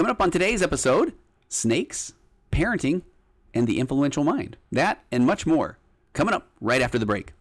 Coming up on today's episode snakes, parenting, and the influential mind. That and much more coming up right after the break.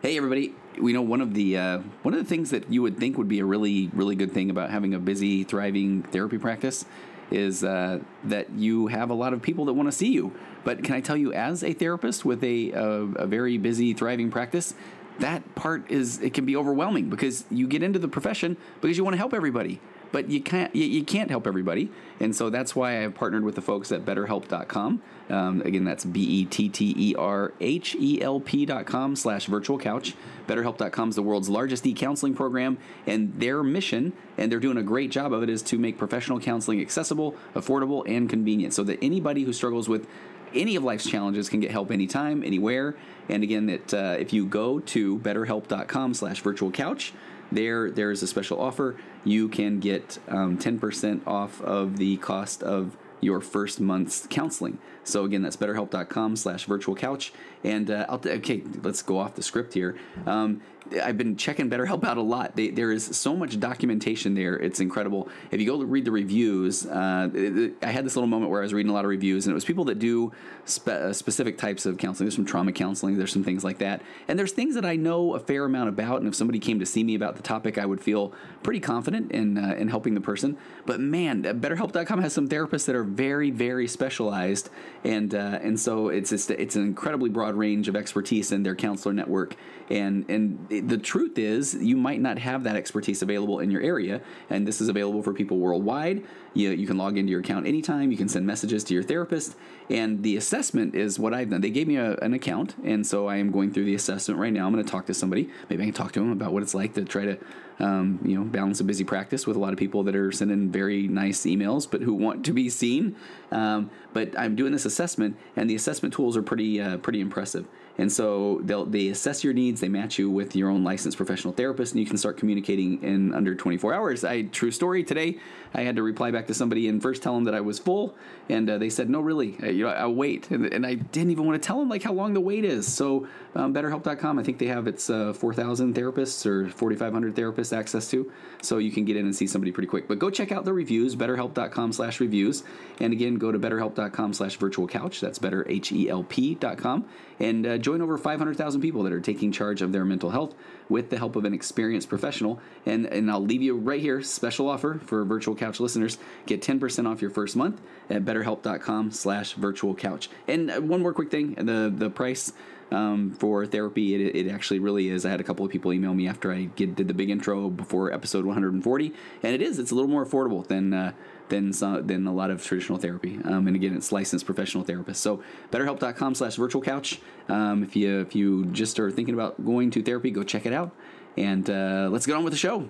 Hey everybody, we know one of the uh, one of the things that you would think would be a really really good thing about having a busy thriving therapy practice is uh, that you have a lot of people that want to see you. But can I tell you, as a therapist with a, a, a very busy thriving practice, that part is it can be overwhelming because you get into the profession because you want to help everybody but you can't you, can't help everybody. And so that's why i've partnered with the folks at betterhelp.com um, again that's b-e-t-t-e-r-h-e-l-p.com slash virtual couch. betterhelp.com is the world's largest e-counseling program and their mission and they're doing a great job of it is to make professional counseling accessible affordable and convenient so that anybody who struggles with any of life's challenges can get help anytime anywhere and again that uh, if you go to betterhelp.com slash virtual couch there there is a special offer. You can get um, 10% off of the cost of your first month's counseling. So again, that's betterhelp.com slash virtual couch. And uh, I'll okay, let's go off the script here. Um, I've been checking BetterHelp out a lot. They, there is so much documentation there; it's incredible. If you go to read the reviews, uh, I had this little moment where I was reading a lot of reviews, and it was people that do spe- uh, specific types of counseling. There's some trauma counseling, there's some things like that, and there's things that I know a fair amount about. And if somebody came to see me about the topic, I would feel pretty confident in uh, in helping the person. But man, BetterHelp.com has some therapists that are very, very specialized, and uh, and so it's just, it's an incredibly broad range of expertise in their counselor network. And and the truth is, you might not have that expertise available in your area, and this is available for people worldwide. You, you can log into your account anytime. You can send messages to your therapist, and the assessment is what I've done. They gave me a, an account, and so I am going through the assessment right now. I'm going to talk to somebody. Maybe I can talk to them about what it's like to try to um, you know, balance a busy practice with a lot of people that are sending very nice emails, but who want to be seen. Um, but I'm doing this assessment, and the assessment tools are pretty uh, pretty impressive. And so they'll they assess your needs, they match you with your own licensed professional therapist, and you can start communicating in under 24 hours. I true story today. I had to reply back to somebody and first tell them that I was full, and uh, they said no, really, uh, you know, I'll wait, and, and, I didn't even want to tell them like how long the wait is. So um, BetterHelp.com, I think they have its uh, 4,000 therapists or 4,500 therapists access to, so you can get in and see somebody pretty quick. But go check out the reviews, BetterHelp.com/reviews, and again go to BetterHelp.com/virtual couch. That's BetterHelp.com, and uh, join over 500,000 people that are taking charge of their mental health with the help of an experienced professional. And, and I'll leave you right here, special offer for virtual couch listeners. Get 10% off your first month at betterhelp.com slash virtual couch. And uh, one more quick thing, the, the price um, for therapy. It, it, actually really is. I had a couple of people email me after I get, did the big intro before episode 140, and it is. It's a little more affordable than uh, than some, than a lot of traditional therapy. Um, and again, it's licensed professional therapists. So BetterHelp.com/slash virtual couch. Um, if you if you just are thinking about going to therapy, go check it out. And uh, let's get on with the show.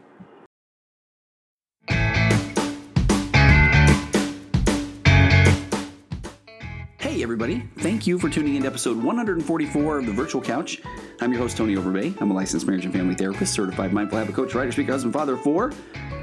Hey, everybody. Thank you for tuning in to episode 144 of The Virtual Couch. I'm your host, Tony Overbay. I'm a licensed marriage and family therapist, certified mindful habit coach, writer, speaker, husband, father four,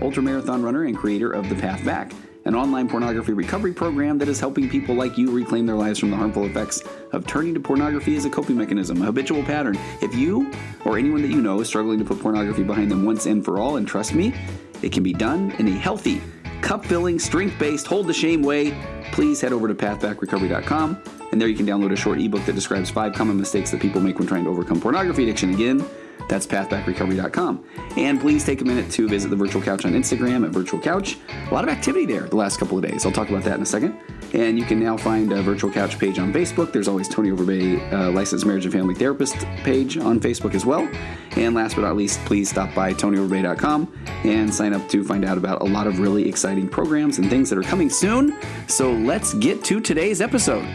ultra marathon runner, and creator of The Path Back, an online pornography recovery program that is helping people like you reclaim their lives from the harmful effects of turning to pornography as a coping mechanism, a habitual pattern. If you or anyone that you know is struggling to put pornography behind them once and for all, and trust me, it can be done in a healthy, cup filling, strength based, hold the shame way please head over to pathbackrecovery.com and there you can download a short ebook that describes five common mistakes that people make when trying to overcome pornography addiction. Again, that's pathbackrecovery.com. And please take a minute to visit the Virtual Couch on Instagram at Virtual Couch. A lot of activity there the last couple of days. I'll talk about that in a second. And you can now find a Virtual Couch page on Facebook. There's always Tony Overbay, uh, licensed marriage and family therapist page on Facebook as well. And last but not least, please stop by TonyOverbay.com and sign up to find out about a lot of really exciting programs and things that are coming soon. So let's get to today's episode.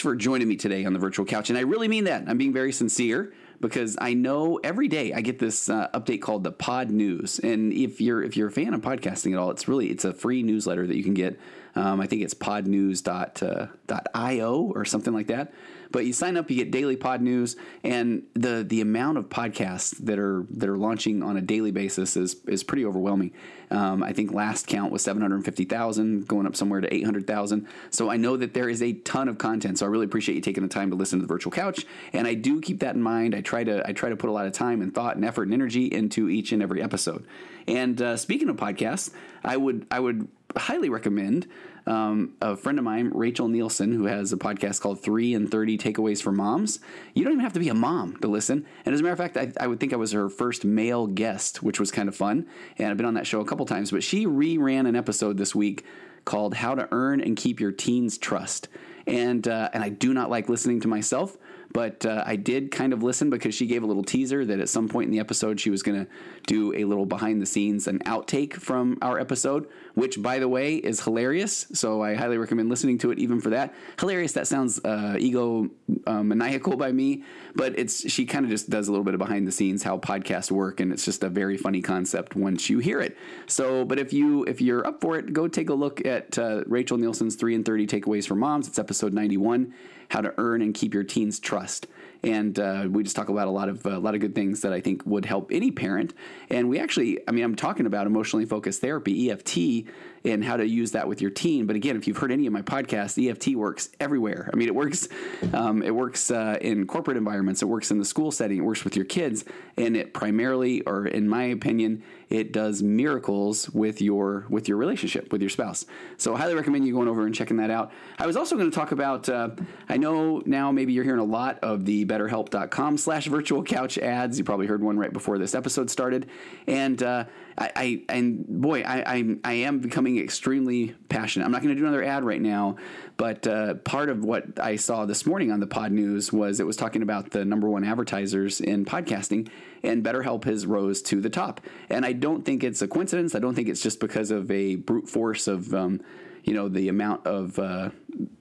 Thanks for joining me today on the virtual couch. And I really mean that. I'm being very sincere because I know every day I get this uh, update called the Pod News. And if you're if you're a fan of podcasting at all, it's really it's a free newsletter that you can get Um, I think it's podnews.io uh, or something like that. But you sign up, you get daily pod news, and the the amount of podcasts that are that are launching on a daily basis is is pretty overwhelming. Um, I think last count was seven hundred fifty thousand, going up somewhere to eight hundred thousand. So I know that there is a ton of content. So I really appreciate you taking the time to listen to the virtual couch, and I do keep that in mind. I try to I try to put a lot of time and thought and effort and energy into each and every episode. And uh, speaking of podcasts, I would I would highly recommend um, a friend of mine, Rachel Nielson, who has a podcast called Three and Thirty Takeaways for Moms. You don't even have to be a mom to listen. And as a matter of fact, I, I would think I was her first male guest, which was kind of fun. And I've been on that show a couple times. But she reran an episode this week called "How to Earn and Keep Your Teens Trust." And uh, and I do not like listening to myself. But uh, I did kind of listen because she gave a little teaser that at some point in the episode she was going to do a little behind the scenes, an outtake from our episode, which, by the way, is hilarious. So I highly recommend listening to it even for that. Hilarious, that sounds uh, ego uh, maniacal by me, but it's she kind of just does a little bit of behind the scenes how podcasts work, and it's just a very funny concept once you hear it. So, but if you if you're up for it, go take a look at uh, Rachel Nielson's Three and Thirty Takeaways for Moms. It's episode ninety one how to earn and keep your teens' trust. And uh, we just talk about a lot of a lot of good things that I think would help any parent. And we actually, I mean, I'm talking about emotionally focused therapy (EFT) and how to use that with your teen. But again, if you've heard any of my podcasts, EFT works everywhere. I mean, it works um, it works uh, in corporate environments, it works in the school setting, it works with your kids, and it primarily, or in my opinion, it does miracles with your with your relationship with your spouse. So I highly recommend you going over and checking that out. I was also going to talk about. Uh, I know now maybe you're hearing a lot of the BetterHelp.com/slash virtual couch ads. You probably heard one right before this episode started, and uh, I, I, and boy, I, I, I am becoming extremely passionate. I'm not going to do another ad right now, but uh, part of what I saw this morning on the Pod News was it was talking about the number one advertisers in podcasting, and BetterHelp has rose to the top. And I don't think it's a coincidence. I don't think it's just because of a brute force of um, you know the amount of uh,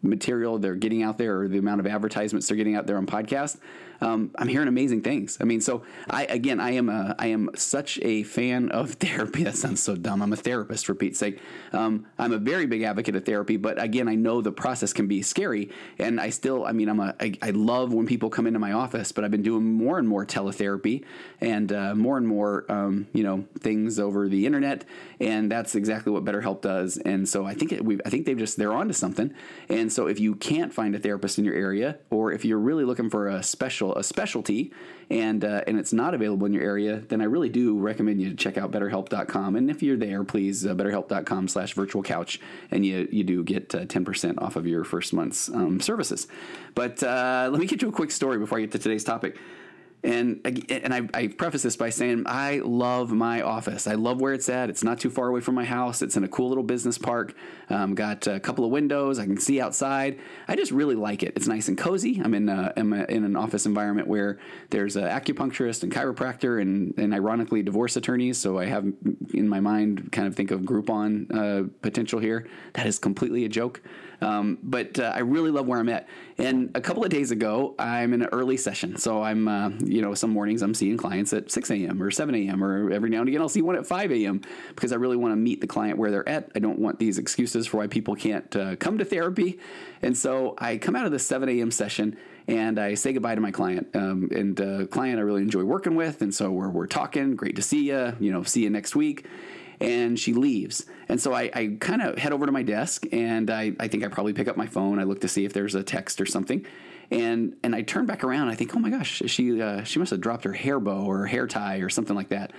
material they're getting out there or the amount of advertisements they're getting out there on podcasts um, i'm hearing amazing things. I mean so i again i am a i am such a fan of therapy. That sounds so dumb. I'm a therapist for pete's sake. Um, i'm a very big advocate of therapy but again i know the process can be scary. And i still i mean i'm a i, I love when people come into my office but i've been doing more and more teletherapy and uh, more and more um, you know things over the internet. And that's exactly what betterhelp does. And so i think it, we I think they've just they're onto something. And so if you can't find a therapist in your area, or if you're really looking for a special a specialty, and uh, and it's not available in your area, then I really do recommend you to check out BetterHelp.com. And if you're there, please uh, BetterHelp.com/slash Virtual Couch, and you you do get uh, ten percent off of your first month's um, services. But uh, let me get you a quick story before I get to today's topic. And and I, I preface this by saying I love my office. I love where it's at. It's not too far away from my house. It's in a cool little business park. Um, got a couple of windows. I can see outside. I just really like it. It's nice and cozy. I'm in a, I'm a, in an office environment where there's an acupuncturist and chiropractor and, and ironically divorce attorneys. So I have in my mind kind of think of Groupon uh, potential here. That is completely a joke. Um, but uh, I really love where I'm at. And a couple of days ago, I'm in an early session. So I'm, uh, you know, some mornings I'm seeing clients at 6 a.m. or 7 a.m. or every now and again I'll see one at 5 a.m. because I really want to meet the client where they're at. I don't want these excuses for why people can't uh, come to therapy. And so I come out of the 7 a.m. session and I say goodbye to my client. Um, and uh, client I really enjoy working with, and so we're we're talking. Great to see you. You know, see you next week and she leaves. And so I, I kind of head over to my desk and I, I think I probably pick up my phone. I look to see if there's a text or something. And and I turn back around. I think, oh my gosh, she uh, she must have dropped her hair bow or hair tie or something like that.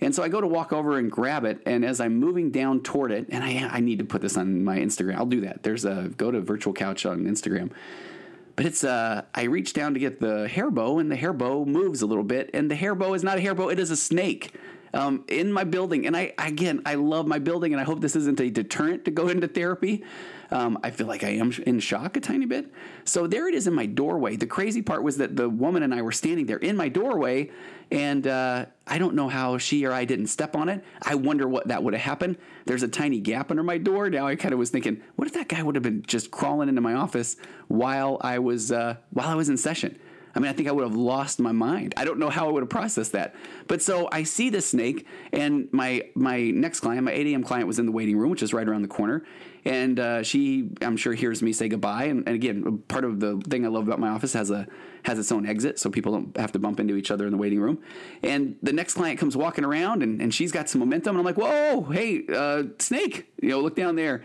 And so I go to walk over and grab it, and as I'm moving down toward it, and I I need to put this on my Instagram. I'll do that. There's a go to virtual couch on Instagram. But it's uh I reach down to get the hair bow, and the hair bow moves a little bit, and the hair bow is not a hair bow, it is a snake um, in my building. And I, again, I love my building, and I hope this isn't a deterrent to go into therapy. Um, I feel like I am in shock a tiny bit. So there it is in my doorway. The crazy part was that the woman and I were standing there in my doorway, and uh, I don't know how she or I didn't step on it. I wonder what that would have happened. There's a tiny gap under my door. Now I kind of was thinking, what if that guy would have been just crawling into my office while I was uh, while I was in session? I mean, I think I would have lost my mind. I don't know how I would have processed that. But so I see the snake, and my my next client, my 8 a.m. client, was in the waiting room, which is right around the corner. And uh, she, I'm sure, hears me say goodbye. And, and, again, part of the thing I love about my office has a has its own exit, so people don't have to bump into each other in the waiting room. And the next client comes walking around, and, and she's got some momentum, and I'm like, "Whoa, hey, uh, snake! You know, look down there."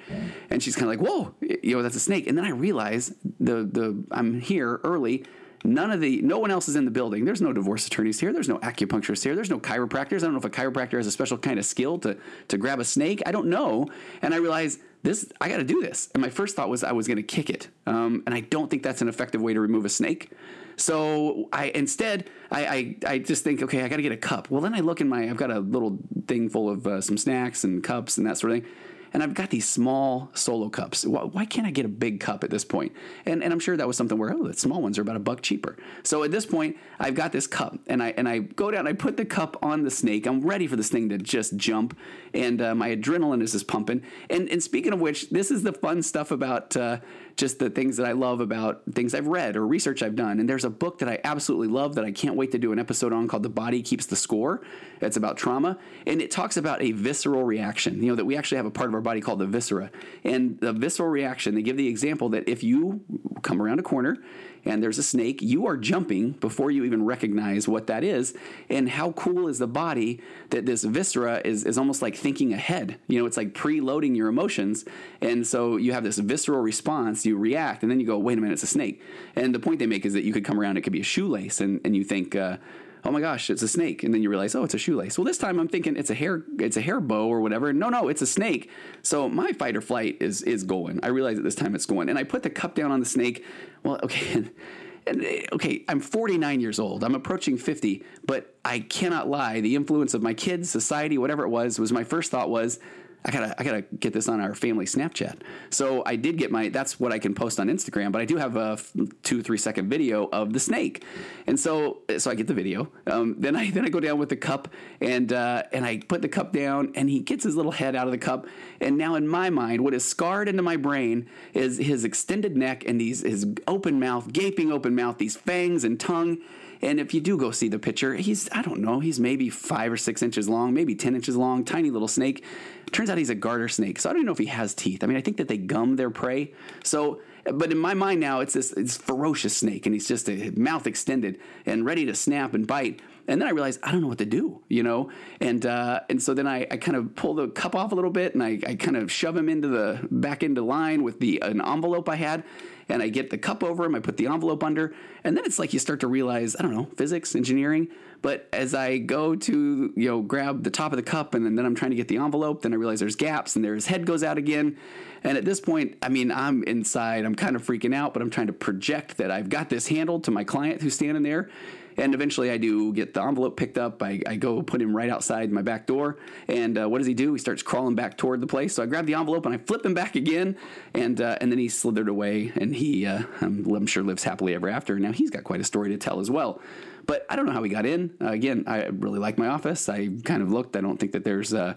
And she's kind of like, "Whoa, you know, that's a snake." And then I realize the the I'm here early None of the, no one else is in the building. There's no divorce attorneys here. There's no acupuncturists here. There's no chiropractors. I don't know if a chiropractor has a special kind of skill to to grab a snake. I don't know. And I realized this, I got to do this. And my first thought was I was going to kick it. Um, and I don't think that's an effective way to remove a snake. So I instead I, I, I just think okay I got to get a cup. Well then I look in my I've got a little thing full of uh, some snacks and cups and that sort of thing and I've got these small solo cups. Why, why, can't I get a big cup at this point? And, and I'm sure that was something where, oh, the small ones are about a buck cheaper. So at this point, I've got this cup, and I and I go down, I put the cup on the snake. I'm ready for this thing to just jump, and uh, my adrenaline is just pumping. And and speaking of which, this is the fun stuff about. Uh, just the things that I love about things I've read or research I've done. And there's a book that I absolutely love that I can't wait to do an episode on called The Body Keeps the Score. It's about trauma. And it talks about a visceral reaction, you know, that we actually have a part of our body called the viscera. And the visceral reaction, they give the example that if you come around a corner and there's a snake, you are jumping before you even recognize what that is. And how cool is the body that this viscera is, is almost like thinking ahead? You know, it's like preloading your emotions. And so you have this visceral response, you react, and then you go, wait a minute, it's a snake. And the point they make is that you could come around, it could be a shoelace, and, and you think, uh, oh my gosh, it's a snake. And then you realize, oh, it's a shoelace. Well, this time I'm thinking it's a hair, it's a hair bow or whatever. No, no, it's a snake. So my fight or flight is is going. I realize at this time it's going. And I put the cup down on the snake. Well, okay. And, okay, I'm 49 years old. I'm approaching 50, but I cannot lie. The influence of my kids, society, whatever it was, was my first thought was, I gotta I gotta get this on our family Snapchat. So I did get my that's what I can post on Instagram, but I do have a two three second video of the snake, and so so I get the video. Um, then I then I go down with the cup and uh, and I put the cup down, and he gets his little head out of the cup, and now in my mind, what is scarred into my brain is his extended neck and these his open mouth, gaping open mouth, these fangs and tongue and if you do go see the picture, he's, I don't know, he's maybe five or six inches long, maybe 10 inches long, tiny little snake. Turns out he's a garter snake. So I don't even know if he has teeth. I mean, I think that they gum their prey. So, but in my mind now, it's this it's ferocious snake, and he's just a mouth extended and ready to snap and bite. And then I realized I don't know what to do, you know, and uh, and so then I, I kind of pull the cup off a little bit, and I, I kind of shove him into the back into line with the an envelope I had, and I get the cup over him, I put the envelope under, and then it's like you start to realize, I don't know, physics, engineering. But as I go to, you know, grab the top of the cup and then I'm trying to get the envelope, then I realize there's gaps and there his head goes out again. And at this point, I mean, I'm inside, I'm kind of freaking out, but I'm trying to project that I've got this handled to my client who's standing there. And eventually I do get the envelope picked up. I, I go put him right outside my back door. And uh, what does he do? He starts crawling back toward the place. So I grab the envelope and I flip him back again. And, uh, and then he slithered away and he, uh, I'm, I'm sure, lives happily ever after. And now he's got quite a story to tell as well. But I don't know how he got in. Uh, again, I really like my office. I kind of looked. I don't think that there's uh,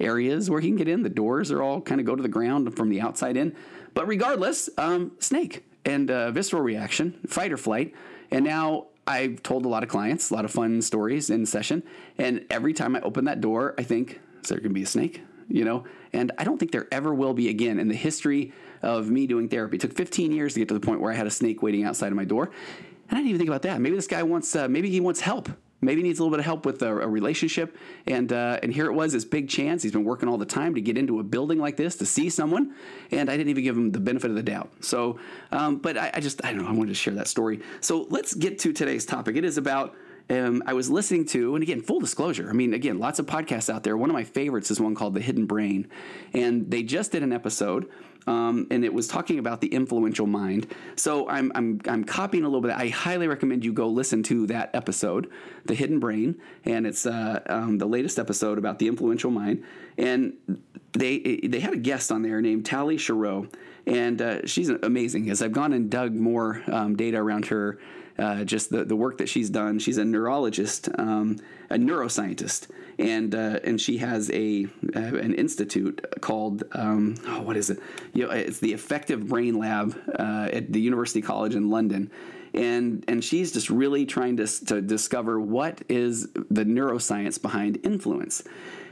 areas where he can get in. The doors are all kind of go to the ground from the outside in. But regardless, um, snake and uh, visceral reaction, fight or flight. And now I've told a lot of clients a lot of fun stories in session, and every time I open that door, I think, is there going to be a snake? You know, and I don't think there ever will be again in the history of me doing therapy. It took 15 years to get to the point where I had a snake waiting outside of my door, and I didn't even think about that. Maybe this guy wants, uh, maybe he wants help maybe needs a little bit of help with a, a relationship. And uh, and here it was, this big chance. He's been working all the time to get into a building like this to see someone, and I didn't even give him the benefit of the doubt. So, um, but I, I just I don't know. I wanted to share that story. So let's get to today's topic. It is about. Um, I was listening to, and again, full disclosure. I mean, again, lots of podcasts out there. One of my favorites is one called The Hidden Brain, and they just did an episode um, and it was talking about the influential mind. So I'm, I'm, I'm copying a little bit. I highly recommend you go listen to that episode, The Hidden Brain, and it's uh, um, the latest episode about the influential mind. And they they had a guest on there named Tali Sharot, and uh, she's amazing. As I've gone and dug more um, data around her uh, just the, the work that she's done. She's a neurologist, um, a neuroscientist, and uh, and she has a an institute called um, oh, what is it? You know, it's the Effective Brain Lab uh, at the University College in London. And, and she's just really trying to, to discover what is the neuroscience behind influence.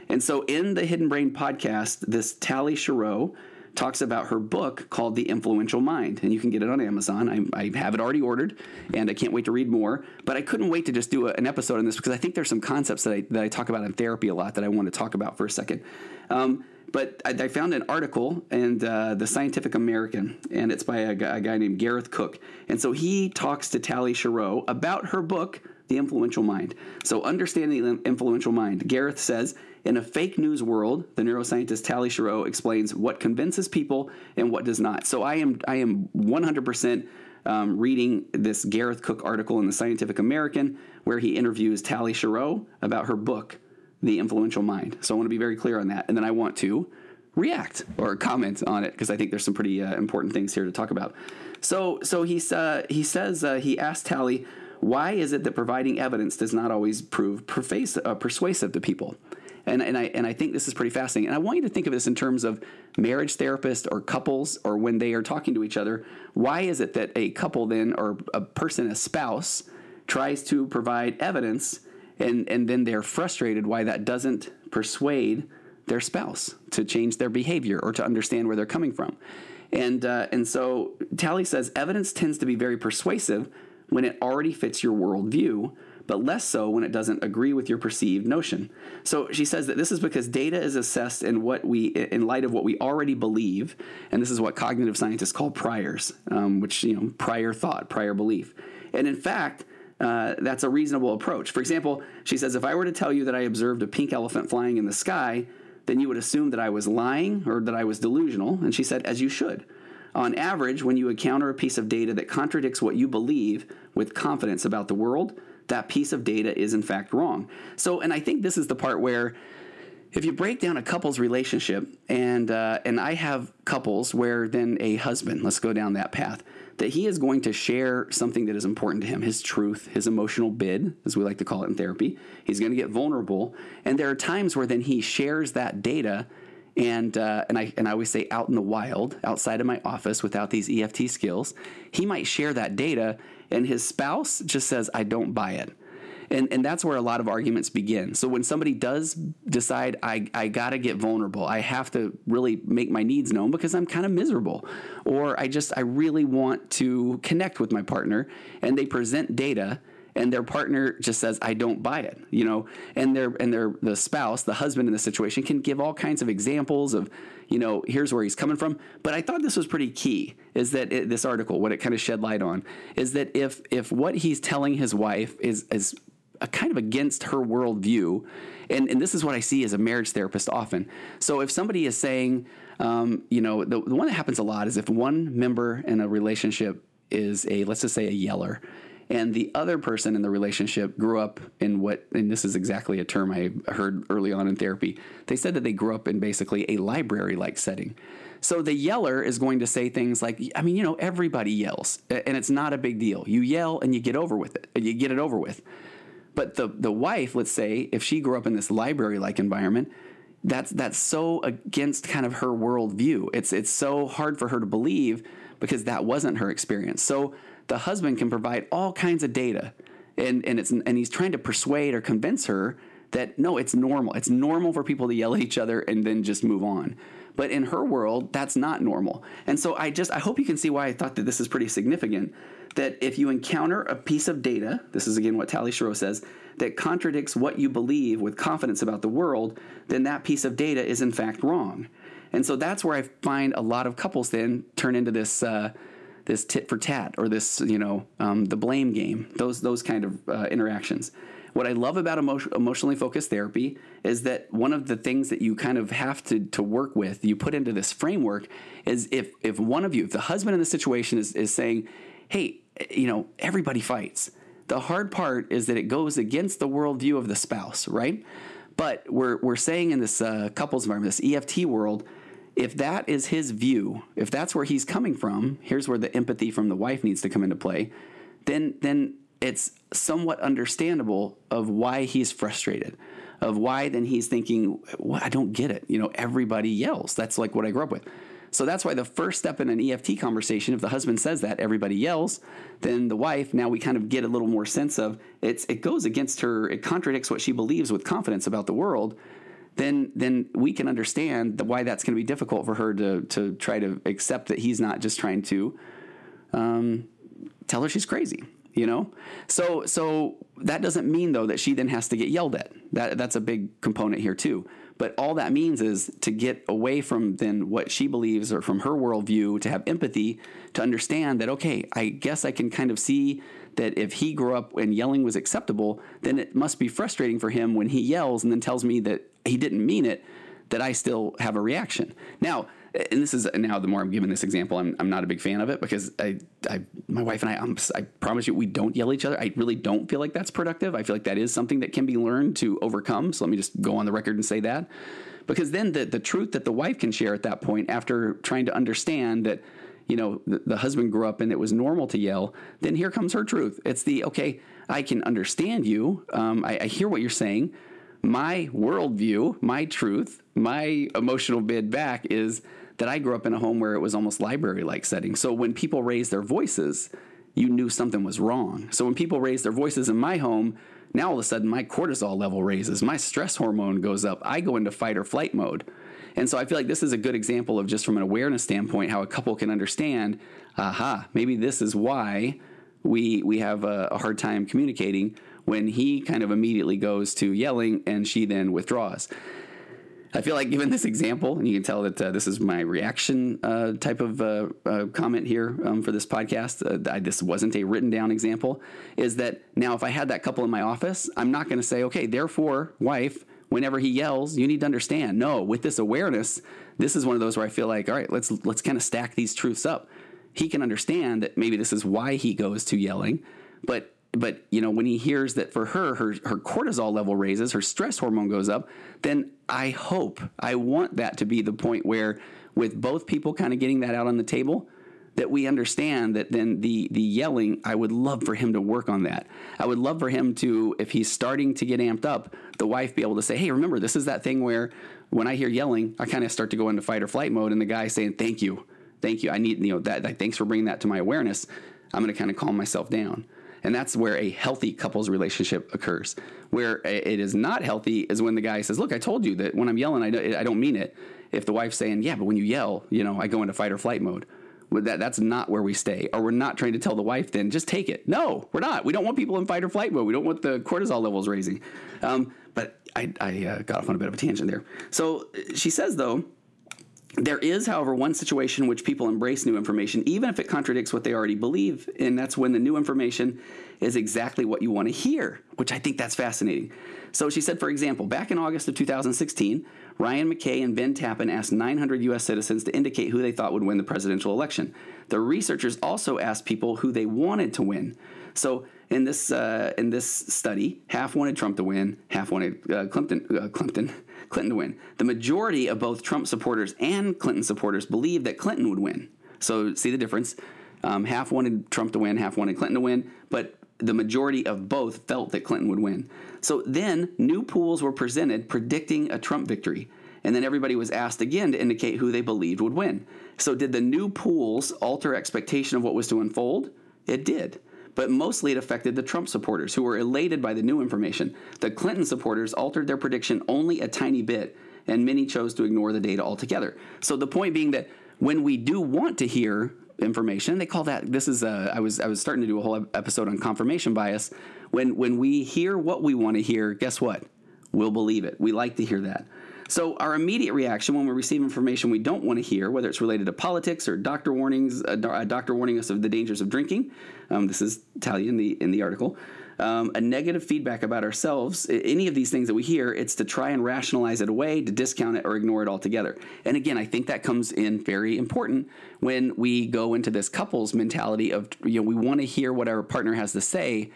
And so in the Hidden Brain podcast, this Tali Sharot, talks about her book called The Influential Mind, and you can get it on Amazon. I, I, have it already ordered, and I can't wait to read more. But I couldn't wait to just do a, an episode on this because I think there's some concepts that I, that I talk about in therapy a lot that I want to talk about for a second. Um, but I, I, found an article in uh, the Scientific American, and it's by a, a, guy named Gareth Cook. And so he talks to Tali Sharot about her book, The Influential Mind. So, understanding the influential mind, Gareth says in a fake news world, the neuroscientist Tali Sharot explains what convinces people and what does not. So I am I am 100% um, reading this Gareth Cook article in the Scientific American where he interviews Tali Sharot about her book, The Influential Mind. So I want to be very clear on that, and then I want to react or comment on it because I think there's some pretty uh, important things here to talk about. So so he's uh, he says uh, he asked Tali. Why is it that providing evidence does not always prove uh, persuasive to people? And, and, I, and I think this is pretty fascinating. And I want you to think of this in terms of marriage therapists or couples or when they are talking to each other. Why is it that a couple then, or a person, a spouse, tries to provide evidence and, and then they're frustrated why that doesn't persuade their spouse to change their behavior or to understand where they're coming from? And, uh, and so Tali says evidence tends to be very persuasive when it already fits your worldview but less so when it doesn't agree with your perceived notion. So she says that this is because data is assessed in what we in light of what we already believe, and this is what cognitive scientists call priors, um, which you know prior thought, prior belief, and in fact. Uh, that's a reasonable approach. For example, she says, if I were to tell you that I observed a pink elephant flying in the sky, then you would assume that I was lying or that I was delusional. And she said, as you should. On average, when you encounter a piece of data that contradicts what you believe with confidence about the world, that piece of data is in fact wrong. So, and I think this is the part where if you break down a couple's relationship, and uh, and I have couples where then a husband, let's go down that path, that he is going to share something that is important to him, his truth, his emotional bid, as we like to call it in therapy. He's going to get vulnerable, and there are times where then he shares that data. And uh, and I and I always say out in the wild, outside of my office, without these EFT skills, he might share that data, and his spouse just says, I don't buy it. And, and that's where a lot of arguments begin. So when somebody does decide, I, I got to get vulnerable, I have to really make my needs known because I'm kind of miserable, or I just, I really want to connect with my partner, and they present data and their partner just says i don't buy it you know? And their and their the spouse the husband in the situation can give all kinds of examples of you know here's where he's coming from. But i thought this was pretty key is that it, this article what it kind of shed light on is that if if what he's telling his wife is is a kind of against her worldview and, and this is what i see as a marriage therapist often. So if somebody is saying um, you know the, the one that happens a lot is if one member in a relationship is a let's just say a yeller and the other person in the relationship grew up in what, and this is exactly a term I heard early on in therapy. They said that they grew up in basically a library like setting. So the yeller is going to say things like, I mean, you know, everybody yells, and it's not a big deal. You yell and you get over with it, you get it over with. But the the wife, let's say, if she grew up in this library like environment, that's that's so against kind of her worldview. It's it's so hard for her to believe because that wasn't her experience. So the husband can provide all kinds of data and, and it's and he's trying to persuade or convince her that no, it's normal. It's normal for people to yell at each other and then just move on. But in her world, that's not normal. And so I just I hope you can see why I thought that this is pretty significant. That if you encounter a piece of data, this is again what Tali Sharot says, that contradicts what you believe with confidence about the world, then that piece of data is in fact wrong. And so that's where I find a lot of couples then turn into this uh, this tit for tat or this you know um, the blame game those those kind of uh, interactions. What i love about emo- emotionally focused therapy is that one of the things that you kind of have to, to work with you put into this framework is if if one of you if the husband in the situation is, is saying hey you know everybody fights. The hard part is that it goes against the worldview of the spouse right? But we're, we're saying in this uh, couples environment this eft world if that is his view, if that's where he's coming from, here's where the empathy from the wife needs to come into play. Then, then it's somewhat understandable of why he's frustrated of why then he's thinking well, i don't get it you know everybody yells that's like what i grew up with so that's why the first step in an EFT conversation, if the husband says that, everybody yells, then the wife, now we kind of get a little more sense of it's it goes against her, it contradicts what she believes with confidence about the world. Then, then we can understand the, why that's going to be difficult for her to to try to accept that he's not just trying to um, tell her she's crazy you know? So so that doesn't mean though that she then has to get yelled at. That that's a big component here too. But all that means is to get away from then what she believes or from her worldview, to have empathy, to understand that, okay, I guess I can kind of see that if he grew up and yelling was acceptable, then it must be frustrating for him when he yells and then tells me that he didn't mean it, that I still have a reaction. Now, and this is now the more I'm giving this example, I'm, I'm not a big fan of it because I, I my wife and I, I'm, i promise you, we don't yell at each other. I really don't feel like that's productive. I feel like that is something that can be learned to overcome. So let me just go on the record and say that, because then the the truth that the wife can share at that point after trying to understand that. You know, the, the husband grew up and it was normal to yell. Then here comes her truth. It's the okay. I can understand you. Um, I, I hear what you're saying my worldview, my truth, my emotional bid back is that I grew up in a home where it was almost library like setting. So when people raised their voices, you knew something was wrong. So when people raise their voices in my home, now all of a sudden my cortisol level raises, my stress hormone goes up, I go into fight or flight mode. And so I feel like this is a good example of just from an awareness standpoint how a couple can understand, aha, maybe this is why we we have a, a hard time communicating when he kind of immediately goes to yelling and she then withdraws. I feel like given this example, and you can tell that uh, this is my reaction uh, type of uh, uh comment here um, for this podcast. Uh, I, this wasn't a written down example. Is that now if I had that couple in my office, I'm not going to say, okay, therefore, wife, whenever he yells, you need to understand. No, with this awareness, this is one of those where I feel like, all right, let's let's kind of stack these truths up. He can understand that maybe this is why he goes to yelling, but but you know when he hears that for her her her cortisol level raises her stress hormone goes up then i hope i want that to be the point where with both people kind of getting that out on the table that we understand that then the the yelling i would love for him to work on that. I would love for him to if he's starting to get amped up the wife be able to say hey remember this is that thing where when i hear yelling i kind of start to go into fight or flight mode and the guy saying thank you. Thank you. I need you know that, that thanks for bringing that to my awareness. I'm going to kind of calm myself down and that's where a healthy couples relationship occurs. Where it is not healthy is when the guy says, Look, I told you that when I'm yelling, I don't mean it. If the wife's saying, Yeah, but when you yell, you know, I go into fight or flight mode. That, that's not where we stay. Or we're not trying to tell the wife, then just take it. No, we're not. We don't want people in fight or flight mode. We don't want the cortisol levels raising. Um, but I, I uh, got off on a bit of a tangent there. So she says, though, there is, however, one situation in which people embrace new information, even if it contradicts what they already believe, and that's when the new information is exactly what you want to hear, which I think that's fascinating. So she said, for example, back in August of 2016, Ryan McKay and Ben Tappin asked 900 U.S. citizens to indicate who they thought would win the presidential election. The researchers also asked people who they wanted to win. So in this uh, in this study, half wanted Trump to win, half wanted uh, Clinton. Uh, Clinton. Clinton to win. The majority of both Trump supporters and Clinton supporters believed that Clinton would win. So, see the difference. Um, half wanted Trump to win, half wanted Clinton to win, but the majority of both felt that Clinton would win. So then new pools were presented predicting a Trump victory. And then everybody was asked again to indicate who they believed would win. So, did the new pools alter expectation of what was to unfold? It did but mostly it affected the Trump supporters who were elated by the new information. The Clinton supporters altered their prediction only a tiny bit, and many chose to ignore the data altogether. So the point being that when we do want to hear information, they call that this is a, I was I was starting to do a whole episode on confirmation bias. When when we hear what we want to hear, guess what? We'll believe it. We like to hear that. So, our immediate reaction when we receive information we don't want to hear, whether it's related to politics or doctor warnings, a, doctor warning us of the dangers of drinking, um, this is Talia in the in the article. Um, a negative feedback about ourselves, any of these things that we hear, it's to try and rationalize it away, to discount it, or ignore it altogether. And again, I think that comes in very important when we go into this couples mentality of you know we want to hear what our partner has to say,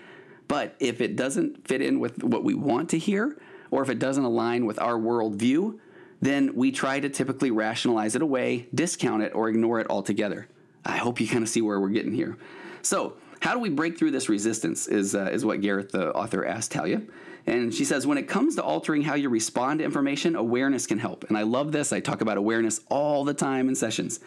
but if it doesn't fit in with what we want to hear, or if it doesn't align with our worldview, then we try to typically rationalize it away, discount it, or ignore it altogether. I hope you kind of see where we're getting here. So, how do we break through this resistance? Is uh, is what Gareth, the author, asked Talia. And she says, when it comes to altering how you respond to information, awareness can help. And I love this. I talk about awareness all the time in sessions.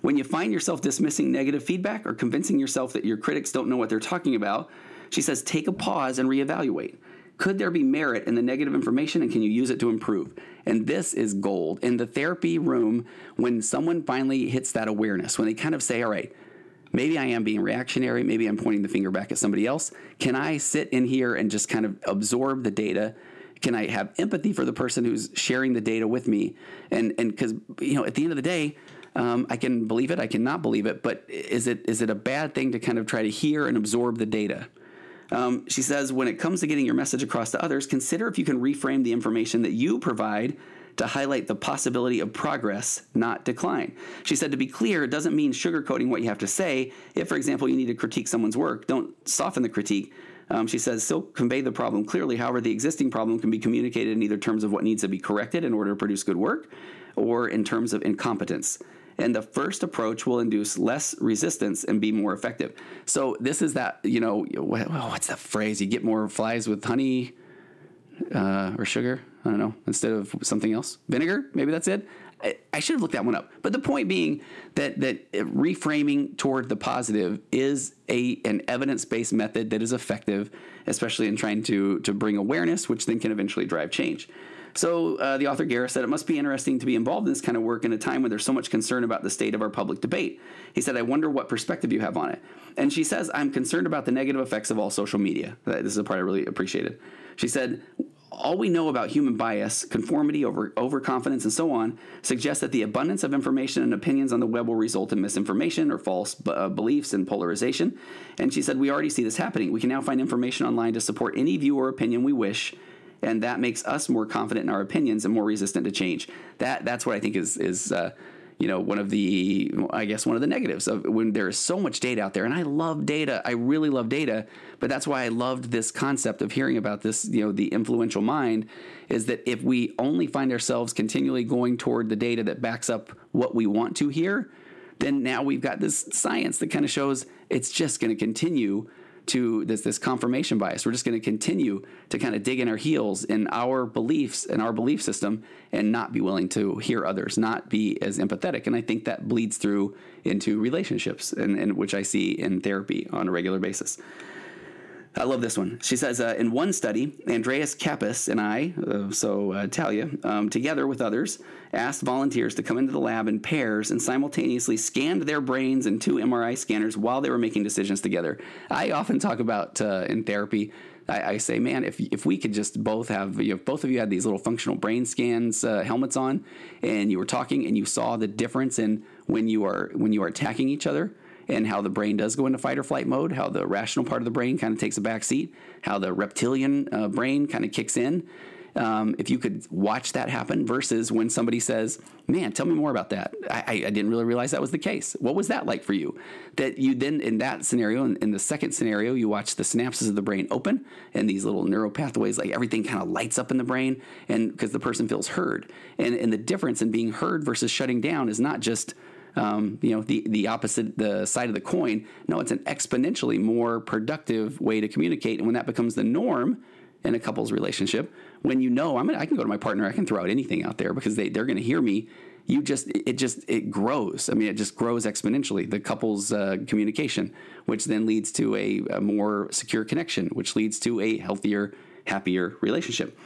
When you find yourself dismissing negative feedback or convincing yourself that your critics don't know what they're talking about, she says, take a pause and reevaluate. Could there be merit in the negative information and can you use it to improve? And this is gold. In the therapy room, when someone finally hits that awareness, when they kind of say, all right, maybe I am being reactionary, maybe I'm pointing the finger back at somebody else, can I sit in here and just kind of absorb the data? Can I have empathy for the person who's sharing the data with me? And and because you know, at the end of the day, um, I can believe it, I cannot believe it, but is it is it a bad thing to kind of try to hear and absorb the data? Um, she says, when it comes to getting your message across to others, consider if you can reframe the information that you provide to highlight the possibility of progress, not decline. She said, to be clear, it doesn't mean sugarcoating what you have to say. If, for example, you need to critique someone's work, don't soften the critique. Um, she says, still convey the problem clearly. However, the existing problem can be communicated in either terms of what needs to be corrected in order to produce good work or in terms of incompetence and the first approach will induce less resistance and be more effective. So this is that you know what's the phrase? You get more flies with honey uh, or sugar. I don't know instead of something else, vinegar. Maybe that's it. I, I should have looked that one up. But the point being that that reframing toward the positive is a an evidence based method that is effective, especially in trying to to bring awareness, which then can eventually drive change. So uh, the author Gareth said it must be interesting to be involved in this kind of work in a time when there's so much concern about the state of our public debate. He said, I wonder what perspective you have on it. And she says, I'm concerned about the negative effects of all social media. This is a part I really appreciated. She said, all we know about human bias, conformity, over overconfidence, and so on suggests that the abundance of information and opinions on the web will result in misinformation or false uh, beliefs and polarization. And she said, We already see this happening. We can now find information online to support any view or opinion we wish and that makes us more confident in our opinions and more resistant to change. That that's what I think is is uh, you know one of the I guess one of the negatives of when there is so much data out there. And I love data. I really love data, but that's why I loved this concept of hearing about this. You know, the influential mind is that if we only find ourselves continually going toward the data that backs up what we want to hear, then now we've got this science that kind of shows it's just going to continue to this this confirmation bias. We're just going to continue to kind of dig in our heels in our beliefs and our belief system and not be willing to hear others, not be as empathetic. And I think that bleeds through into relationships, and, and which I see in therapy on a regular basis. I love this one. She says, uh, in one study, Andreas Kappes and I, uh, so uh, Talia, um, together with others, asked volunteers to come into the lab in pairs and simultaneously scanned their brains in two MRI scanners while they were making decisions together. I often talk about uh, in therapy. I, I, say, man, if if we could just both have, you know, if both of you had these little functional brain scans uh, helmets on, and you were talking and you saw the difference in when you are when you are attacking each other and how the brain does go into fight or flight mode, how the rational part of the brain kind of takes a back seat, how the reptilian uh, brain kind of kicks in. Um, if you could watch that happen versus when somebody says, Man, tell me more about that. I, I, didn't really realize that was the case. What was that like for you? That you then, in that scenario, in, in the second scenario, you watch the synapses of the brain open and these little neural pathways, like everything kind of lights up in the brain, and because the person feels heard. And, and the difference in being heard versus shutting down is not just um, you know, the, the opposite, the side of the coin. No, it's an exponentially more productive way to communicate. And when that becomes the norm in a couple's relationship, when you know, I'm gonna, I can go to my partner, I can throw out anything out there because they, they're going to hear me. You just, it just, it grows. I mean, it just grows exponentially, the couple's uh, communication, which then leads to a, a more secure connection, which leads to a healthier, happier relationship.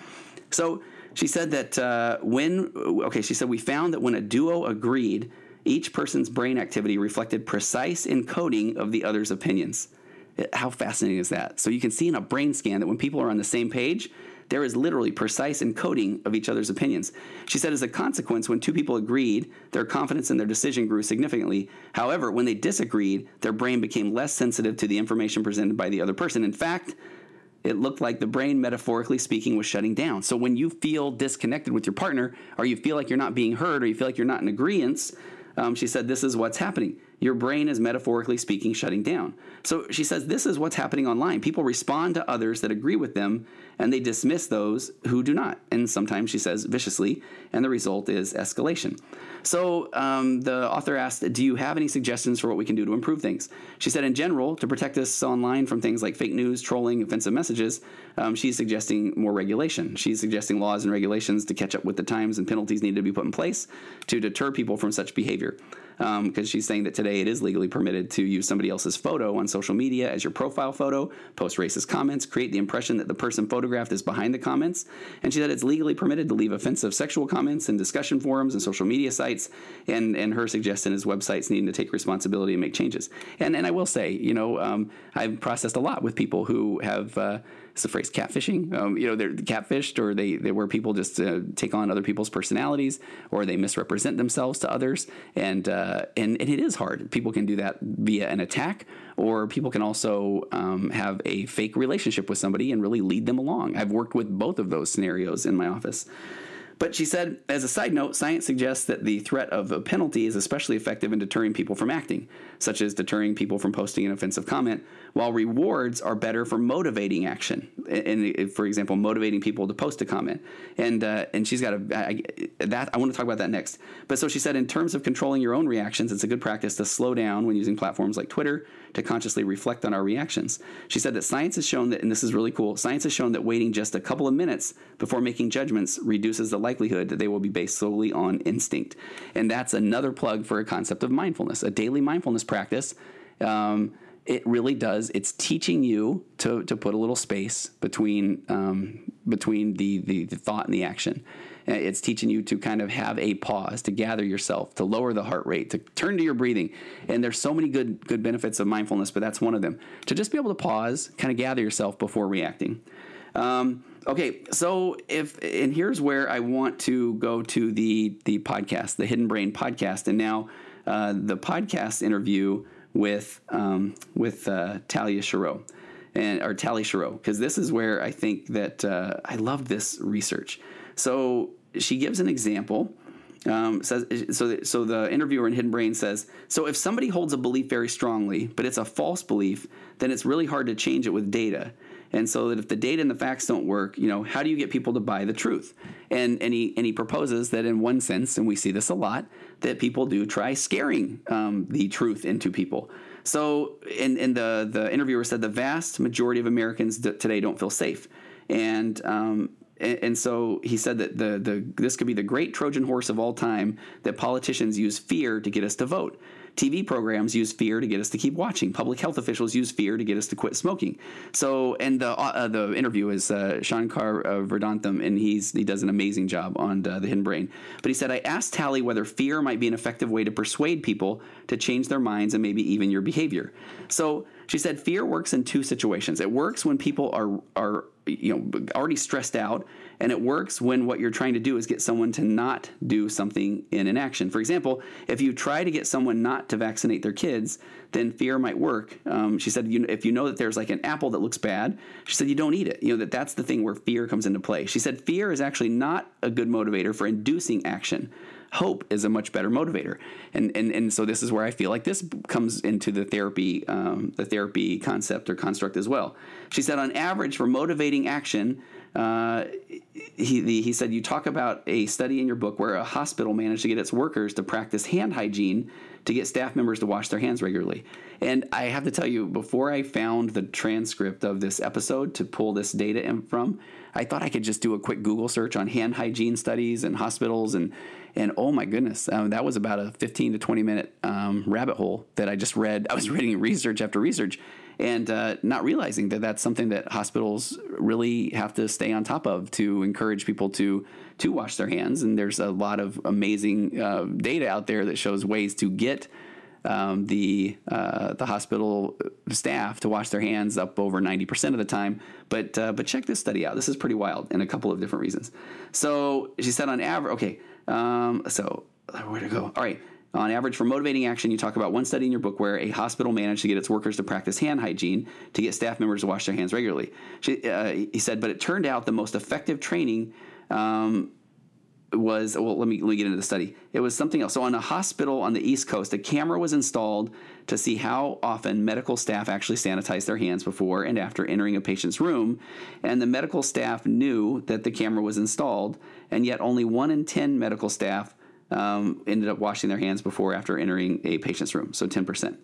So, she said that uh, when, okay, she said, we found that when a duo agreed each person's brain activity reflected precise encoding of the other's opinions. How fascinating is that? So you can see in a brain scan that when people are on the same page, there is literally precise encoding of each other's opinions. She said, as a consequence, when two people agreed, their confidence in their decision grew significantly. However, when they disagreed, their brain became less sensitive to the information presented by the other person. In fact, it looked like the brain, metaphorically speaking, was shutting down. So when you feel disconnected with your partner, or you feel like you're not being heard, or you feel like you're not in agreement, um, she said, This is what's happening. Your brain is metaphorically speaking shutting down. So she says, This is what's happening online. People respond to others that agree with them and they dismiss those who do not. And sometimes she says viciously, and the result is escalation. So um, the author asked, Do you have any suggestions for what we can do to improve things? She said, In general, to protect us online from things like fake news, trolling, offensive messages, um, she's suggesting more regulation. She's suggesting laws and regulations to catch up with the times and penalties need to be put in place to deter people from such behavior because um, she's saying that today it is legally permitted to use somebody else's photo on social media as your profile photo, post racist comments, create the impression that the person photographed is behind the comments. And she said it's legally permitted to leave offensive sexual comments in discussion forums and social media sites. And, and her suggestion is websites needing to take responsibility and make changes. And, and I will say, you know, um, I've processed a lot with people who have. Uh, it's the phrase catfishing. Um, you know, they're catfished, or they, they where people just uh, take on other people's personalities, or they misrepresent themselves to others, and uh, and, and it is hard. People can do that via an attack, or people can also um, have a fake relationship with somebody and really lead them along. I've worked with both of those scenarios in my office. But she said, as a side note, science suggests that the threat of a penalty is especially effective in deterring people from acting, such as deterring people from posting an offensive comment, while rewards are better for motivating action. And, for example, motivating people to post a comment. And uh, and she's got a I, that I want to talk about that next. But so she said, in terms of controlling your own reactions, it's a good practice to slow down when using platforms like Twitter to consciously reflect on our reactions. She said that science has shown that, and this is really cool, science has shown that waiting just a couple of minutes before making judgments reduces the likelihood that they will be based solely on instinct. And that's another plug for a concept of mindfulness, a daily mindfulness practice. Um, it really does. It's teaching you to, to put a little space between um, between the, the, the thought and the action. Uh, it's teaching you to kind of have a pause, to gather yourself, to lower the heart rate, to turn to your breathing. And there's so many good good benefits of mindfulness, but that's one of them. To just be able to pause, kind of gather yourself before reacting. Um, okay, so if and here's where I want to go to the the podcast, the Hidden Brain podcast, and now uh, the podcast interview with um, with uh, Talia Sharot and or Tali Sharot because this is where I think that uh, I love this research. So she gives an example. Um, says so. So the interviewer in Hidden Brain says, so if somebody holds a belief very strongly, but it's a false belief, then it's really hard to change it with data. And so that if the data and the facts don't work, you know, how do you get people to buy the truth? And and he and he proposes that in one sense, and we see this a lot, that people do try scaring um, the truth into people. So, and, and the the interviewer said the vast majority of Americans d- today don't feel safe, and um, and, so he said that the, the this could be the great Trojan horse of all time that politicians use fear to get us to vote. TV programs use fear to get us to keep watching. Public health officials use fear to get us to quit smoking. So, and the uh, the interview is uh, Shankar uh, and he's he does an amazing job on uh, the Hidden Brain. But he said, I asked Tali whether fear might be an effective way to persuade people to change their minds and maybe even your behavior. So she said, fear works in two situations. It works when people are are you know already stressed out and it works when what you're trying to do is get someone to not do something in an action. For example if you try to get someone not to vaccinate their kids then fear might work. Um, she said you, if you know that there's like an apple that looks bad she said you don't eat it. You know that that's the thing where fear comes into play. She said fear is actually not a good motivator for inducing action hope is a much better motivator. And and and so this is where I feel like this comes into the therapy um, the therapy concept or construct as well. She said on average for motivating action. Uh, he, he said, You talk about a study in your book where a hospital managed to get its workers to practice hand hygiene to get staff members to wash their hands regularly. And I have to tell you, before I found the transcript of this episode to pull this data in from, I thought I could just do a quick Google search on hand hygiene studies and hospitals and and oh my goodness, um, that was about a 15 to 20 minute um, rabbit hole that I just read. I was reading research after research and uh, not realizing that that's something that hospitals really have to stay on top of to encourage people to to wash their hands. And there's a lot of amazing uh, data out there that shows ways to get um, the uh, the hospital staff to wash their hands up over 90% of the time. But uh, but check this study out. This is pretty wild in a couple of different reasons. So she said on average, okay, um, so where to go? All right. On average, for motivating action, you talk about one study in your book where a hospital managed to get its workers to practice hand hygiene to get staff members to wash their hands regularly. She, uh, he said, but it turned out the most effective training um, was well let me let me get into the study it was something else so on a hospital on the east coast a camera was installed to see how often medical staff actually sanitize their hands before and after entering a patient's room and the medical staff knew that the camera was installed and yet only one in ten medical staff um, ended up washing their hands before after entering a patient's room so 10%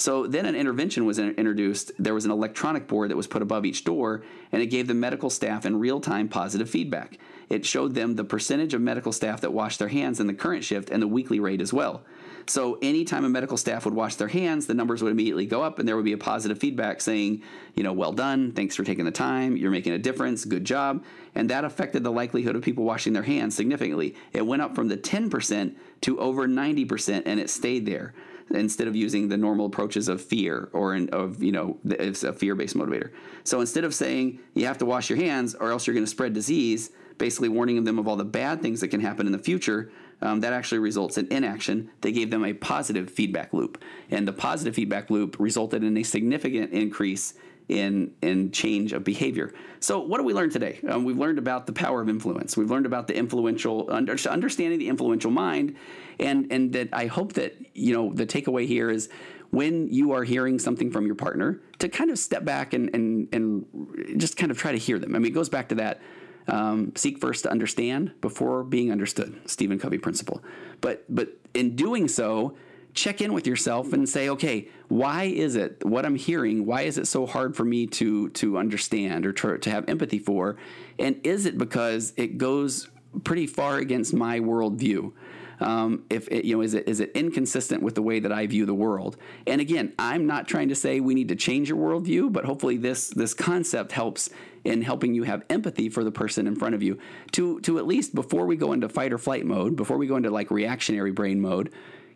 so then an intervention was introduced. There was an electronic board that was put above each door, and it gave the medical staff in real time positive feedback. It showed them the percentage of medical staff that washed their hands in the current shift and the weekly rate as well. So anytime a medical staff would wash their hands, the numbers would immediately go up, and there would be a positive feedback saying, you know, well done, thanks for taking the time, you're making a difference, good job. And that affected the likelihood of people washing their hands significantly. It went up from the 10% to over 90%, and it stayed there instead of using the normal approaches of fear or in, of you know it's a fear-based motivator. So instead of saying you have to wash your hands or else you're going to spread disease, basically warning them of all the bad things that can happen in the future, um, that actually results in inaction. They gave them a positive feedback loop, and the positive feedback loop resulted in a significant increase in in change of behavior. So, what do we learn today? Um, we've learned about the power of influence. We've learned about the influential under, understanding the influential mind, and and that I hope that you know the takeaway here is when you are hearing something from your partner to kind of step back and and and just kind of try to hear them. I mean, it goes back to that. Um, seek first to understand before being understood, Stephen Covey principle. But but in doing so, check in with yourself and say, okay, why is it what I'm hearing? Why is it so hard for me to to understand or to, to have empathy for? And is it because it goes pretty far against my worldview? Um, if it, you know, is it is it inconsistent with the way that I view the world? And again, I'm not trying to say we need to change your worldview, but hopefully this this concept helps in helping you have empathy for the person in front of you to to at least before we go into fight or flight mode, before we go into like reactionary brain mode,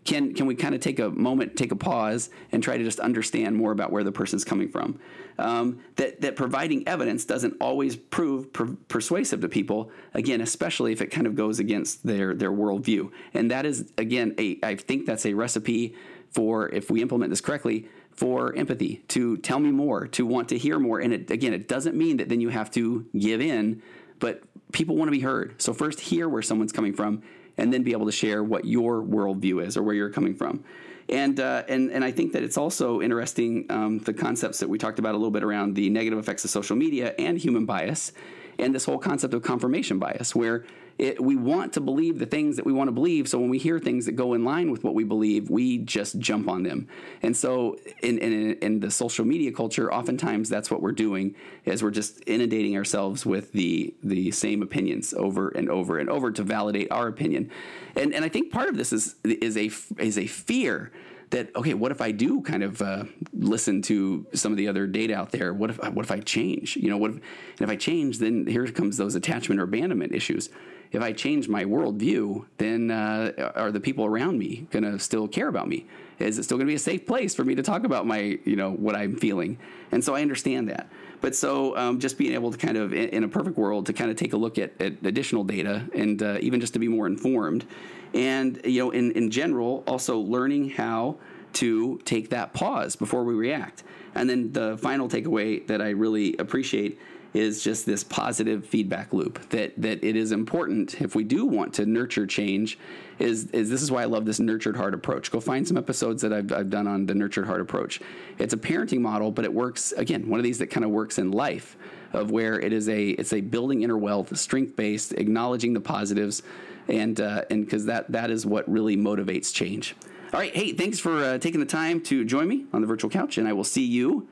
can can we kind of take a moment, take a pause, and try to just understand more about where the person's coming from? Um, that that providing evidence doesn't always prove per- persuasive to people. Again, especially if it kind of goes against their their worldview, and that is again a I think that's a recipe for if we implement this correctly for empathy to tell me more to want to hear more and it, again it doesn't mean that then you have to give in but people want to be heard so first hear where someone's coming from and then be able to share what your worldview is or where you're coming from. And, uh, and, and I think that it's also interesting um, the concepts that we talked about a little bit around the negative effects of social media and human bias, and this whole concept of confirmation bias, where it, we want to believe the things that we want to believe. So when we hear things that go in line with what we believe, we just jump on them. And so in, in, in the social media culture, oftentimes that's what we're doing is we're just inundating ourselves with the the same opinions over and over and over to validate our opinion. And and I think part of this is is a is a fear that okay, what if I do kind of uh, listen to some of the other data out there? What if what if I change? You know, what if, and if I change, then here comes those attachment or abandonment issues if I change my worldview, then uh, are the people around me going to still care about me? Is it still going to be a safe place for me to talk about my, you know, what I'm feeling? And so I understand that. But so um, just being able to kind of, in, a perfect world, to kind of take a look at, at additional data and uh, even just to be more informed. And, you know, in, in general, also learning how to take that pause before we react. And then the final takeaway that I really appreciate is just this positive feedback loop that that it is important if we do want to nurture change is is this is why I love this nurtured heart approach. Go find some episodes that I've, I've done on the nurtured heart approach. It's a parenting model, but it works again, one of these that kind of works in life of where it is a it's a building inner wealth, strength based, acknowledging the positives, and uh, and because that that is what really motivates change. All right, hey, thanks for uh, taking the time to join me on the virtual couch, and I will see you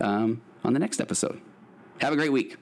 um, on the next episode. Have a great week.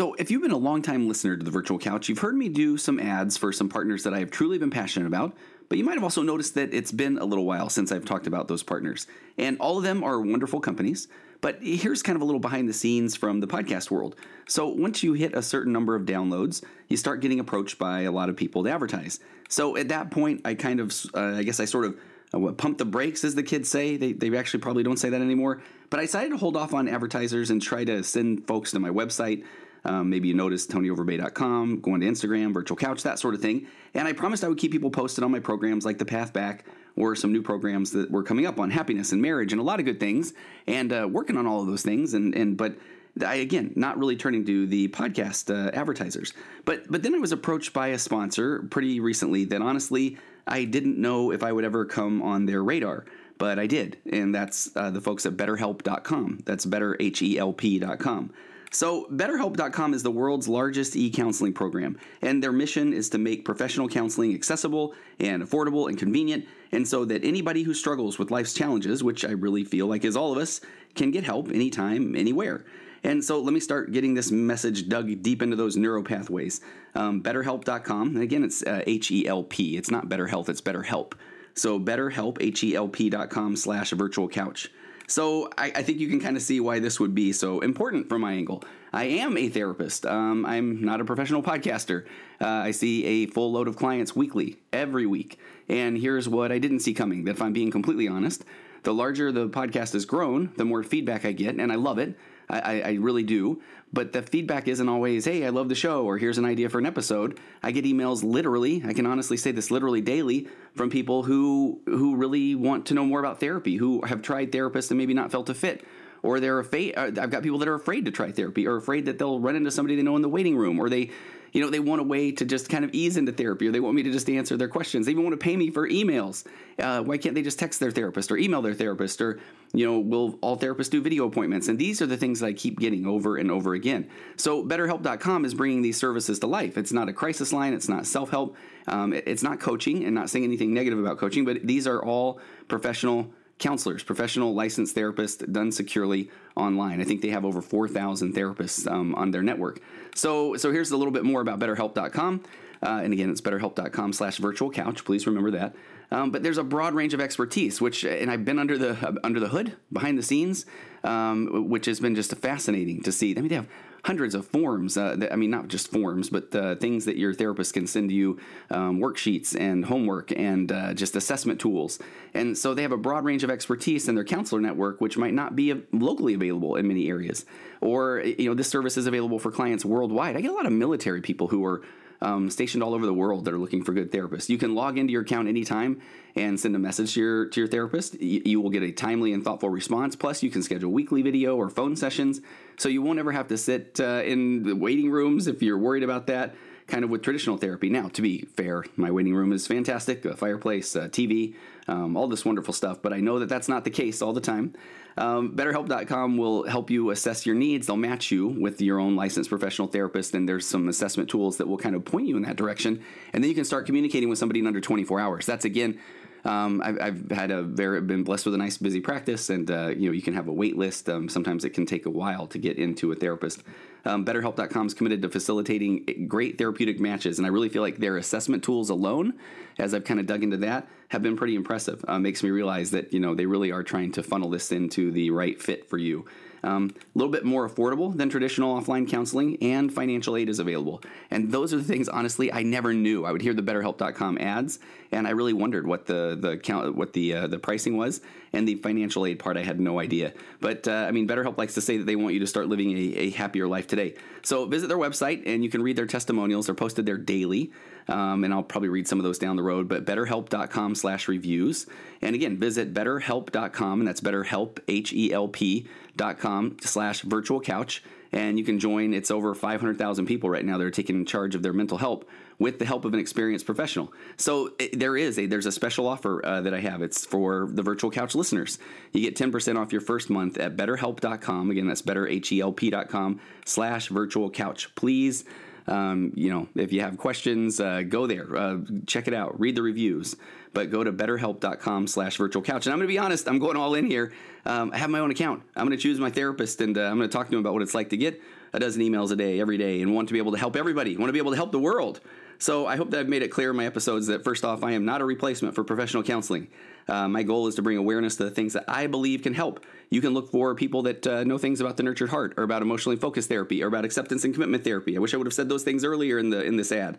So, if you've been a long-time listener to the Virtual Couch, you've heard me do some ads for some partners that I have truly been passionate about, but you might have also noticed that it's been a little while since I've talked about those partners. And all of them are wonderful companies. But here's kind of a little behind the scenes from the podcast world. So once you hit a certain number of downloads, you start getting approached by a lot of people to advertise. So at that point, I kind of, uh, I guess I sort of uh, the brakes, as the kids say. They, they actually probably don't say that anymore. But I decided to hold off on advertisers and try to send folks to my website. Um, maybe you noticed tonyoverbay.com, going to Instagram, virtual couch, that sort of thing. And I promised I would keep people posted on my programs like the Path Back or some new programs that were coming up on happiness and marriage and a lot of good things, and uh, working on all of those things. And and but I again not really turning to the podcast uh, advertisers. But but then I was approached by a sponsor pretty recently that honestly I didn't know if I would ever come on their radar. But I did, and that's uh, the folks at BetterHelp.com. That's BetterHelp.com. So, BetterHelp.com is the world's largest e counseling program, and their mission is to make professional counseling accessible and affordable and convenient, and so that anybody who struggles with life's challenges, which I really feel like is all of us, can get help anytime, anywhere. And so let me start getting this message dug deep into those neuropathways. Um, BetterHelp.com, and again, it's uh, H E L P. It's not Better Health, it's BetterHelp. So BetterHelp, H E L P.com slash virtual couch. So I, I, think you can kind of see why this would be so important from my angle. I am a therapist. Um, I'm not a professional podcaster. Uh, I see a full load of clients weekly, every week. And here's what I didn't see coming that if I'm being completely honest, the larger the podcast has grown, the more feedback I get, and I love it. I, I, really do. But the feedback isn't always, hey, I love the show, or here's an idea for an episode. I get emails literally, I can honestly say this literally daily, from people who who really want to know more about therapy, who have tried therapists and maybe not felt a fit. Or they're afraid. Uh, I've got people that are afraid to try therapy, or afraid that they'll run into somebody they know in the waiting room, or they you know, they want a way to just kind of ease into therapy or they want me to just answer their questions. They even want to pay me for emails. Uh, why can't they just text their therapist or email their therapist or, you know, will all therapists do video appointments? And these are the things that I keep getting over and over again. So BetterHelp.com is bringing these services to life. It's not a crisis line. It's not self-help. Um, it's not coaching and not saying anything negative about coaching, but these are all professional counselors, professional licensed therapists done securely online. I think they have over 4,000 therapists um, on their network. So, so here's a little bit more about BetterHelp.com. Uh, and again, it's betterhelp.com slash virtual couch. Please remember that. Um, but there's a broad range of expertise, which, and I've been under the under the hood, behind the scenes, um, which has been just fascinating to see. I mean, they have hundreds of forms. Uh, that, I mean, not just forms, but uh, things that your therapist can send you um, worksheets and homework and uh, just assessment tools. And so they have a broad range of expertise in their counselor network, which might not be locally available in many areas. Or, you know, this service is available for clients worldwide. I get a lot of military people who are um, stationed all over the world that are looking for good therapists. You can log into your account anytime and send a message to your to your therapist. You, you will get a timely and thoughtful response. Plus, you can schedule weekly video or phone sessions, so you won't ever have to sit uh, in the waiting rooms if you're worried about that. Kind of with traditional therapy. Now, to be fair, my waiting room is fantastic. A fireplace, a TV, um, all this wonderful stuff. But I know that that's not the case all the time. Um, BetterHelp.com will help you assess your needs. They'll match you with your own licensed professional therapist, and there's some assessment tools that will kind of point you in that direction. And then you can start communicating with somebody in under 24 hours. That's again um, I've, I've, had a very been blessed with a nice busy practice, and uh, you know you can have a wait list. Um, sometimes it can take a while to get into a therapist. Um, BetterHelp.com is committed to facilitating great therapeutic matches, and I really feel like their assessment tools alone, as I've kind of dug into that, have been pretty impressive. Uh, makes me realize that you know they really are trying to funnel this into the right fit for you. Um, a little bit more affordable than traditional offline counseling, and financial aid is available. And those are the things, honestly, I never knew. I would hear the BetterHelp.com ads, and I really wondered what the the count, what the uh, the pricing was, and the financial aid part. I had no idea. But uh, I mean, BetterHelp likes to say that they want you to start living a, a happier life today. So visit their website, and you can read their testimonials. They're posted there daily. Um, and I'll probably read some of those down the road. But betterhelp.com slash reviews. And again, visit betterhelp.com, and that's betterhelp, H E L P dot com slash virtual couch. And you can join. It's over 500,000 people right now that are taking charge of their mental health with the help of an experienced professional. So it, there is a there's a special offer uh, that I have. It's for the virtual couch listeners. You get 10% off your first month at betterhelp.com. Again, that's betterhelp.com slash virtual couch. Please um, you know, if you have questions, uh, go there, uh, check it out, read the reviews. But go to betterhelp.com slash virtual couch. And I'm going to be honest, I'm going all in here. Um, I have my own account. I'm going to choose my therapist and uh, I'm going to talk to him about what it's like to get a dozen emails a day, every day, and want to be able to help everybody, want to be able to help the world. So I hope that I've made it clear in my episodes that first off, I am not a replacement for professional counseling. Uh, my goal is to bring awareness to the things that I believe can help. You can look for people that uh, know things about the nurtured heart, or about emotionally focused therapy, or about acceptance and commitment therapy. I wish I would have said those things earlier in the in this ad.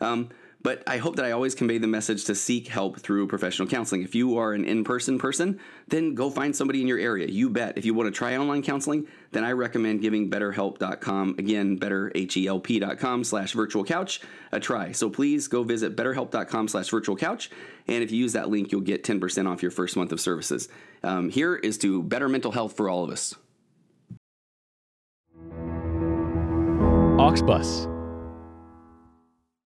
Um, But I hope that I always convey the message to seek help through professional counseling. If you are an in person person, then go find somebody in your area. You bet. If you want to try online counseling, then I recommend giving betterhelp.com, again, betterhelp.com slash virtual couch a try. So please go visit betterhelp.com slash virtual couch. And if you use that link, you'll get 10% off your first month of services. Um, here is to better mental health for all of us. Auxbus